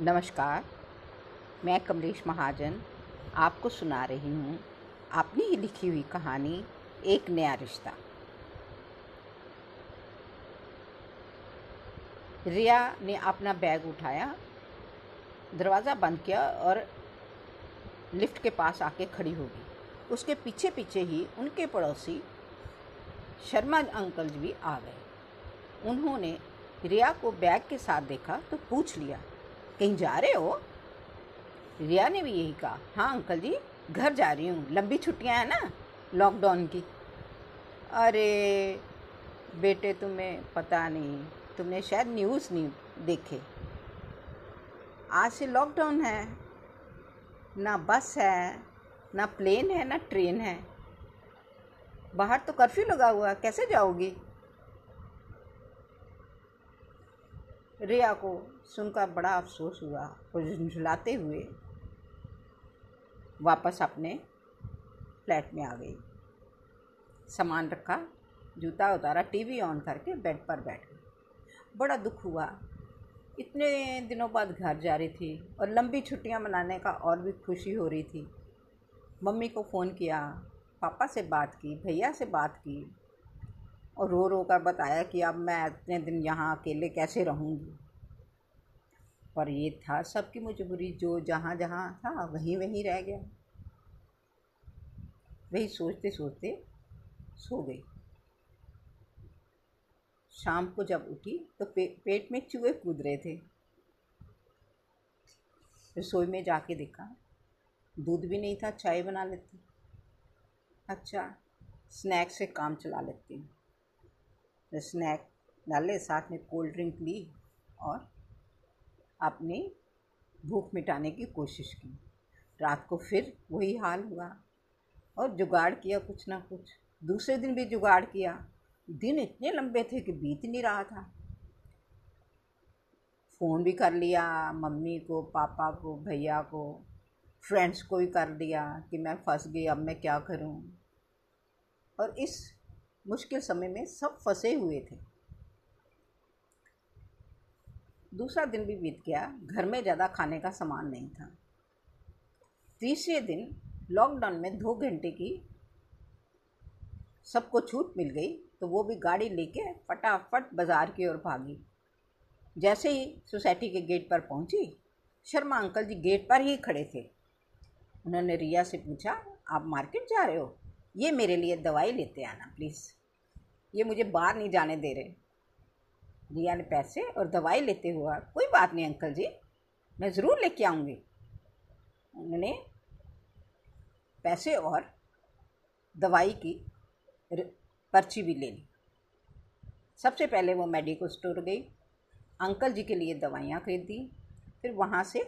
नमस्कार, मैं कमलेश महाजन आपको सुना रही हूँ आपने ही लिखी हुई कहानी एक नया रिश्ता। रिया ने अपना बैग उठाया, दरवाज़ा बंद किया और लिफ्ट के पास आके खड़ी हो गई। उसके पीछे पीछे ही उनके पड़ोसी शर्मा अंकल जी भी आ गए। उन्होंने रिया को बैग के साथ देखा तो पूछ लिया कहीं जा रहे हो? रिया ने भी यही कहा। हाँ अंकल जी, घर जा रही हूँ। लंबी छुट्टियाँ हैं ना लॉकडाउन की। अरे, बेटे, तुम्हें पता नहीं, तुमने शायद न्यूज़ नहीं देखे। आज से लॉकडाउन है। ना बस है, ना प्लेन है, ना ट्रेन है। बाहर तो कर्फ्यू लगा हुआ है, कैसे जाओगी? रिया को सुनकर बड़ा अफसोस हुआ, और झुंझुलाते हुए वापस अपने फ्लैट में आ गई। सामान रखा, जूता उतारा, टीवी ऑन करके बेड पर बैठ गई। बड़ा दुख हुआ। इतने दिनों बाद घर जा रही थी, और लंबी छुट्टियाँ मनाने का और भी खुशी हो रही थी। मम्मी को फ़ोन किया, पापा से बात की, भैया से बात की, और रो रो कर बताया कि अब मैं इतने दिन यहाँ अकेले कैसे रहूँगी। पर ये था सबकी मजबूरी जो जहाँ जहाँ था वहीं वहीं रह गया। वही सोचते सोचते सो गई। शाम को जब उठी तो पे, पेट में चूहे कूद रहे थे। रसोई में जाके देखा दूध भी नहीं था चाय बना लेती। अच्छा स्नैक से काम चला लेती। हूँ तो स्नैक डाले साथ में कोल्ड ड्रिंक ली और अपनी भूख मिटाने की कोशिश की। रात को फिर वही हाल हुआ और जुगाड़ किया कुछ ना कुछ। दूसरे दिन भी जुगाड़ किया। दिन इतने लंबे थे कि बीत नहीं रहा था। फ़ोन भी कर लिया, मम्मी को, पापा को, भैया को फ्रेंड्स को भी कर लिया कि मैं फंस गई, अब मैं क्या करूँ। और इस मुश्किल समय में सब फंसे हुए थे। दूसरा दिन भी बीत गया, घर में ज़्यादा खाने का सामान नहीं था। तीसरे दिन लॉकडाउन में दो घंटे की सबको छूट मिल गई तो वो भी गाड़ी लेके फटाफट बाज़ार की ओर भागी। जैसे ही सोसाइटी के गेट पर पहुँची, शर्मा अंकल जी गेट पर ही खड़े थे। उन्होंने रिया से पूछा, आप मार्केट जा रहे हो? ये मेरे लिए दवाई लेते आना, प्लीज़। ये मुझे बाहर नहीं जाने दे रहे। रिया ने पैसे और दवाई लेते हुआ कोई बात नहीं, अंकल जी, मैं ज़रूर लेके आऊँगी। उन्होंने पैसे और दवाई की पर्ची भी ले ली। सबसे पहले वो मेडिकल स्टोर गई। अंकल जी के लिए दवाइयाँ खरीदी। फिर वहाँ से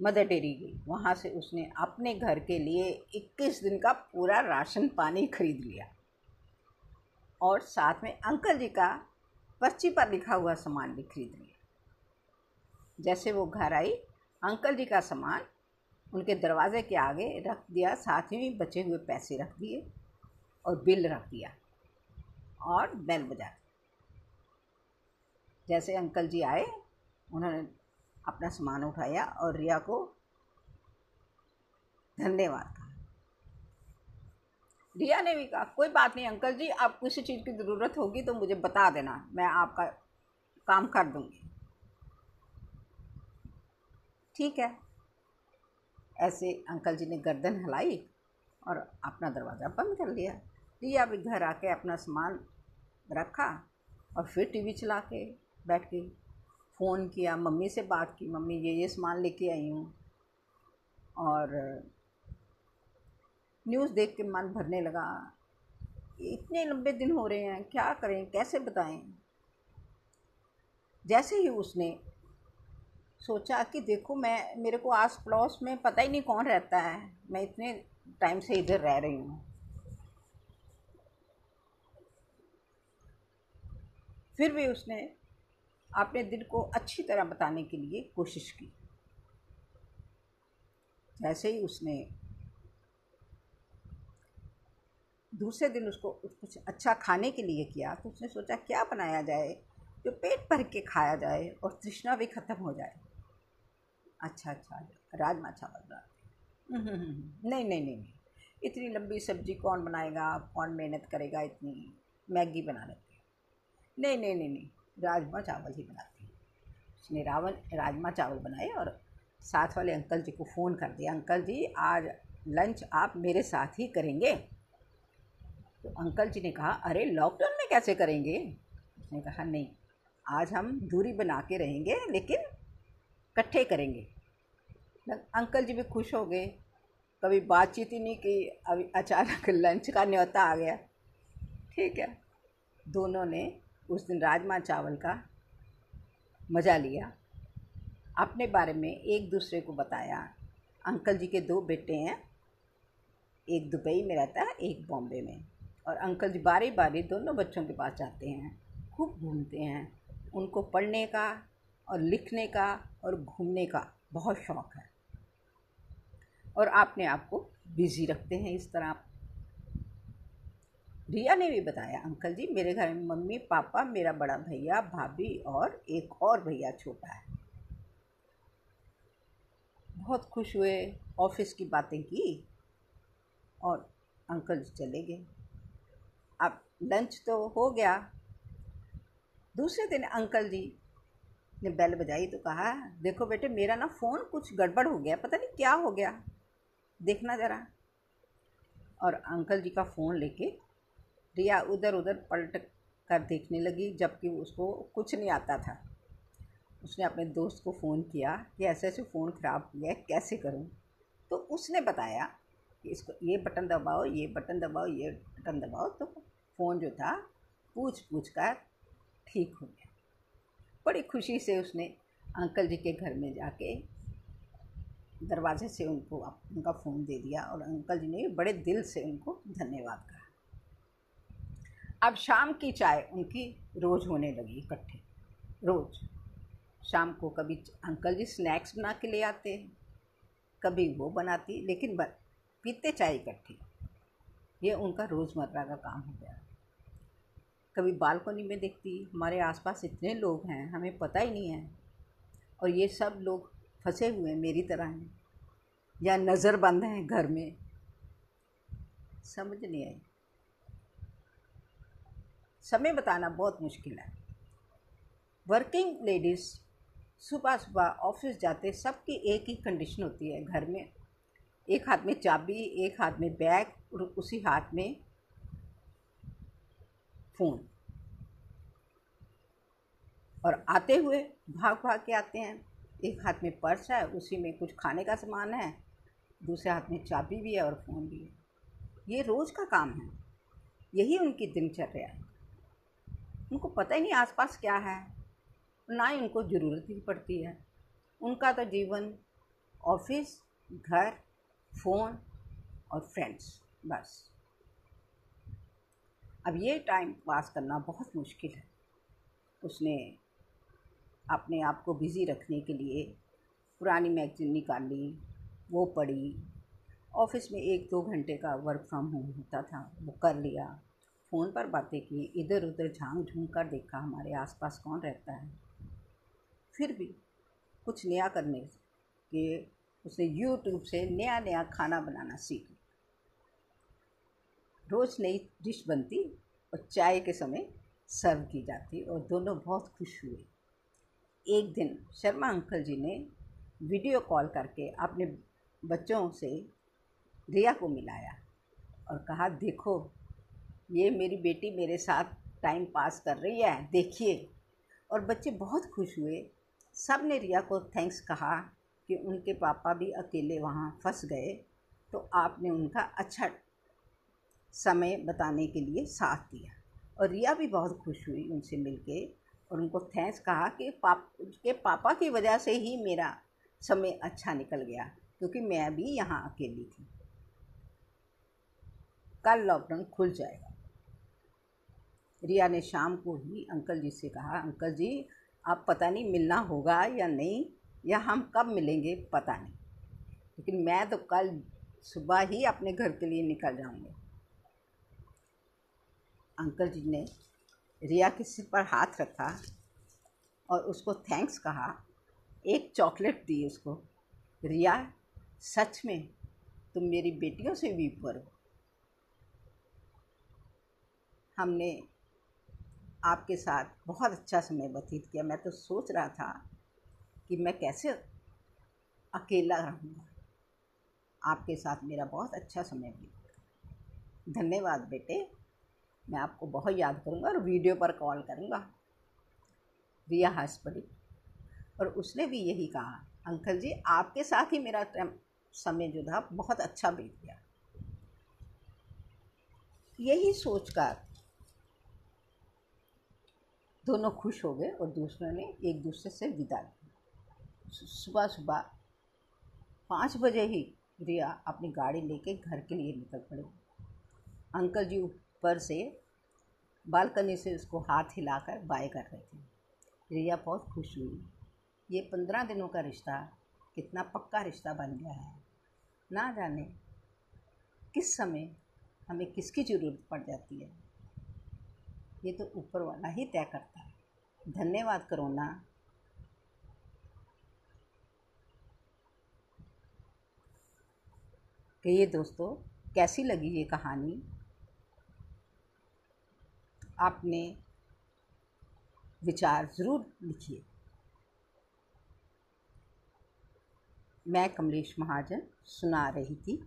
मदर डेरी गई। वहाँ से उसने अपने घर के लिए 21 दिन का पूरा राशन पानी खरीद लिया। और साथ में अंकल जी का पर्ची पर लिखा हुआ सामान भी खरीद लिया जैसे वो घर आई, अंकल जी का सामान, उनके दरवाजे के आगे रख दिया, साथ ही बचे हुए पैसे रख दिए और बिल रख दिया और बैल बजा जैसे अंकल जी आए, उन्होंने अपना सामान उठाया और रिया को धन्यवाद कहा। रिया ने भी कहा, कोई बात नहीं अंकल जी आप किसी चीज़ की ज़रूरत होगी तो मुझे बता देना, मैं आपका काम कर दूँगी। ठीक है। ऐसे अंकल जी ने गर्दन हिलाई और अपना दरवाज़ा बंद कर लिया। रिया भी घर आके अपना सामान रखा और फिर टीवी चला के बैठ गई। फ़ोन किया, मम्मी से बात की, मम्मी ये ये सामान लेके आई हूँ। और न्यूज़ देख के मन भरने लगा, इतने लंबे दिन हो रहे हैं, क्या करें, कैसे बताएँ? जैसे ही उसने सोचा कि देखो मैं, मेरे को आस पड़ोस में पता ही नहीं कौन रहता है, मैं इतने टाइम से इधर रह रही हूँ। फिर भी उसने अपने दिल को अच्छी तरह बताने के लिए कोशिश की। जैसे ही उसने दूसरे दिन उसको कुछ अच्छा खाने के लिए किया तो उसने सोचा क्या बनाया जाए जो पेट भर के खाया जाए और तृष्णा भी ख़त्म हो जाए? अच्छा अच्छा राजमा चावल बनाते हम्म, हम्म, हम्म, नहीं नहीं नहीं इतनी लंबी सब्ज़ी कौन बनाएगा कौन मेहनत करेगा इतनी मैगी बना लेते नहीं नहीं नहीं नहीं राजमा चावल ही बनाती हूँ उसने रावण राजमा चावल बनाए और साथ वाले अंकल जी को फ़ोन कर दिया अंकल जी आज लंच आप मेरे साथ ही करेंगे। तो अंकल जी ने कहा, अरे लॉकडाउन में कैसे करेंगे? उसने कहा, नहीं, आज हम दूरी बना के रहेंगे, लेकिन इकट्ठे करेंगे। अंकल जी भी खुश हो गए। कभी बातचीत ही नहीं की, अभी अचानक लंच का न्योता आ गया। ठीक है, दोनों ने उस दिन राजमा चावल का मज़ा लिया। अपने बारे में एक दूसरे को बताया। अंकल जी के दो बेटे हैं, एक दुबई में रहता है, एक बॉम्बे में। और अंकल जी बारी बारी दोनों बच्चों के पास जाते हैं, खूब घूमते हैं। उनको पढ़ने का और लिखने का और घूमने का बहुत शौक़ है। और अपने आप को बिज़ी रखते हैं इस तरह रिया ने भी बताया, अंकल जी, मेरे घर में मम्मी, पापा, मेरा बड़ा भैया, भाभी और एक और भैया छोटा है। बहुत खुश हुए, ऑफ़िस की बातें की और अंकल जी चले गए। अब लंच तो हो गया। दूसरे दिन अंकल जी ने बेल बजाई तो कहा, देखो बेटे, मेरा ना फ़ोन कुछ गड़बड़ हो गया, पता नहीं क्या हो गया। देखना ज़रा। और अंकल जी का फ़ोन लेके रिया उधर उधर पलट कर देखने लगी, जबकि उसको कुछ नहीं आता था। उसने अपने दोस्त को फ़ोन किया कि ऐसे ऐसे फ़ोन ख़राब हुआ है कैसे करूँ? तो उसने बताया कि इसको ये बटन दबाओ, ये बटन दबाओ, ये बटन दबाओ तो फ़ोन जो था पूछ पूछ कर ठीक हो गया। बड़ी खुशी से उसने अंकल जी के घर में जाके दरवाजे से उनको उनका फ़ोन दे दिया और अंकल जी ने बड़े दिल से उनको धन्यवाद कहा। अब शाम की चाय उनकी रोज़ होने लगी इकट्ठे। रोज़। शाम को कभी अंकल जी स्नैक्स बना के ले आते, कभी वो बनाती, लेकिन पीते चाय इकट्ठी। ये उनका रोज़मर्रा का काम हो गया। कभी बालकनी में देखती, हमारे आसपास इतने लोग हैं, हमें पता ही नहीं है। और ये सब लोग फंसे हुए हैं मेरी तरह हैं, या नज़र बंद हैं घर में। समझ नहीं आई। समय बताना बहुत मुश्किल है। वर्किंग लेडीज़ सुबह सुबह ऑफ़िस जाते, सबकी एक ही कंडीशन होती है घर में। एक हाथ में चाबी, एक हाथ में बैग, और उसी हाथ में फ़ोन और आते हुए भाग भाग के आते हैं। एक हाथ में पर्स है, उसी में कुछ खाने का सामान है, दूसरे हाथ में चाबी भी है और फ़ोन भी है। ये रोज़ का काम है। यही उनकी दिनचर्या है। उनको पता ही नहीं आसपास क्या है। ना ही उनको ज़रूरत ही पड़ती है। उनका तो जीवन, ऑफ़िस, घर, फ़ोन और फ्रेंड्स, बस। अब ये टाइम पास करना बहुत मुश्किल है। उसने अपने आप को बिज़ी रखने के लिए पुरानी मैगजीन निकाली, वो पढ़ी। ऑफ़िस में एक दो घंटे का वर्क फ्रॉम होम होता था, वो कर लिया। फ़ोन पर बातें की इधर उधर झाँक झूम कर देखा हमारे आसपास कौन रहता है। फिर भी कुछ नया करने के उसने यूट्यूब से नया नया खाना बनाना सीख। रोज़ नई डिश बनती और चाय के समय सर्व की जाती और दोनों बहुत खुश हुए। एक दिन शर्मा अंकल जी ने वीडियो कॉल करके अपने बच्चों से रिया को मिलाया और कहा, देखो, ये मेरी बेटी मेरे साथ टाइम पास कर रही है, देखिए। और बच्चे बहुत खुश हुए। सबने रिया को थैंक्स कहा कि उनके पापा भी अकेले वहाँ फंस गए तो आपने उनका अच्छा समय बताने के लिए साथ दिया। और रिया भी बहुत खुश हुई उनसे मिलके और उनको थैंक्स कहा कि पाप उसके पापा की वजह से ही मेरा समय अच्छा निकल गया, क्योंकि मैं भी यहाँ अकेली थी। कल लॉकडाउन खुल जाएगा। रिया ने शाम को ही अंकल जी से कहा, अंकल जी, आप पता नहीं मिलना होगा या नहीं, या हम कब मिलेंगे पता नहीं। लेकिन मैं तो कल सुबह ही अपने घर के लिए निकल जाऊँगी। अंकल जी ने रिया के सिर पर हाथ रखा और उसको थैंक्स कहा। एक चॉकलेट दी उसको। रिया, सच में, तुम मेरी बेटियों से भी ऊपर हो। हमने आपके साथ बहुत अच्छा समय व्यतीत किया। मैं तो सोच रहा था कि मैं कैसे अकेला रहूँगा। आपके साथ मेरा बहुत अच्छा समय बीत। धन्यवाद बेटे। मैं आपको बहुत याद करूँगा और वीडियो पर कॉल करूँगा। रिया हंस पड़ी और उसने भी यही कहा, अंकल जी, आपके साथ ही मेरा समय जो था, बहुत अच्छा बीत गया। यही सोचकर दोनों खुश हो गए और दूसरों ने एक दूसरे से विदा की सुबह सुबह पाँच बजे ही रिया अपनी गाड़ी लेके घर के लिए निकल पड़े। अंकल जी ऊपर से बालकनी से उसको हाथ हिलाकर बाय कर रहे थे। रिया बहुत खुश हुई। ये पंद्रह दिनों का रिश्ता, कितना पक्का रिश्ता बन गया है। ना जाने किस समय हमें किसकी ज़रूरत पड़ जाती है। ये तो ऊपर वाला ही तय करता है। धन्यवाद करोना कहिए दोस्तों, कैसी लगी ये कहानी? आपने विचार ज़रूर लिखिए। मैं कमलेश महाजन सुना रही थी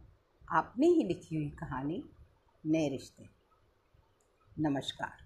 आपने ही लिखी हुई कहानी, नए रिश्ते। नमस्कार।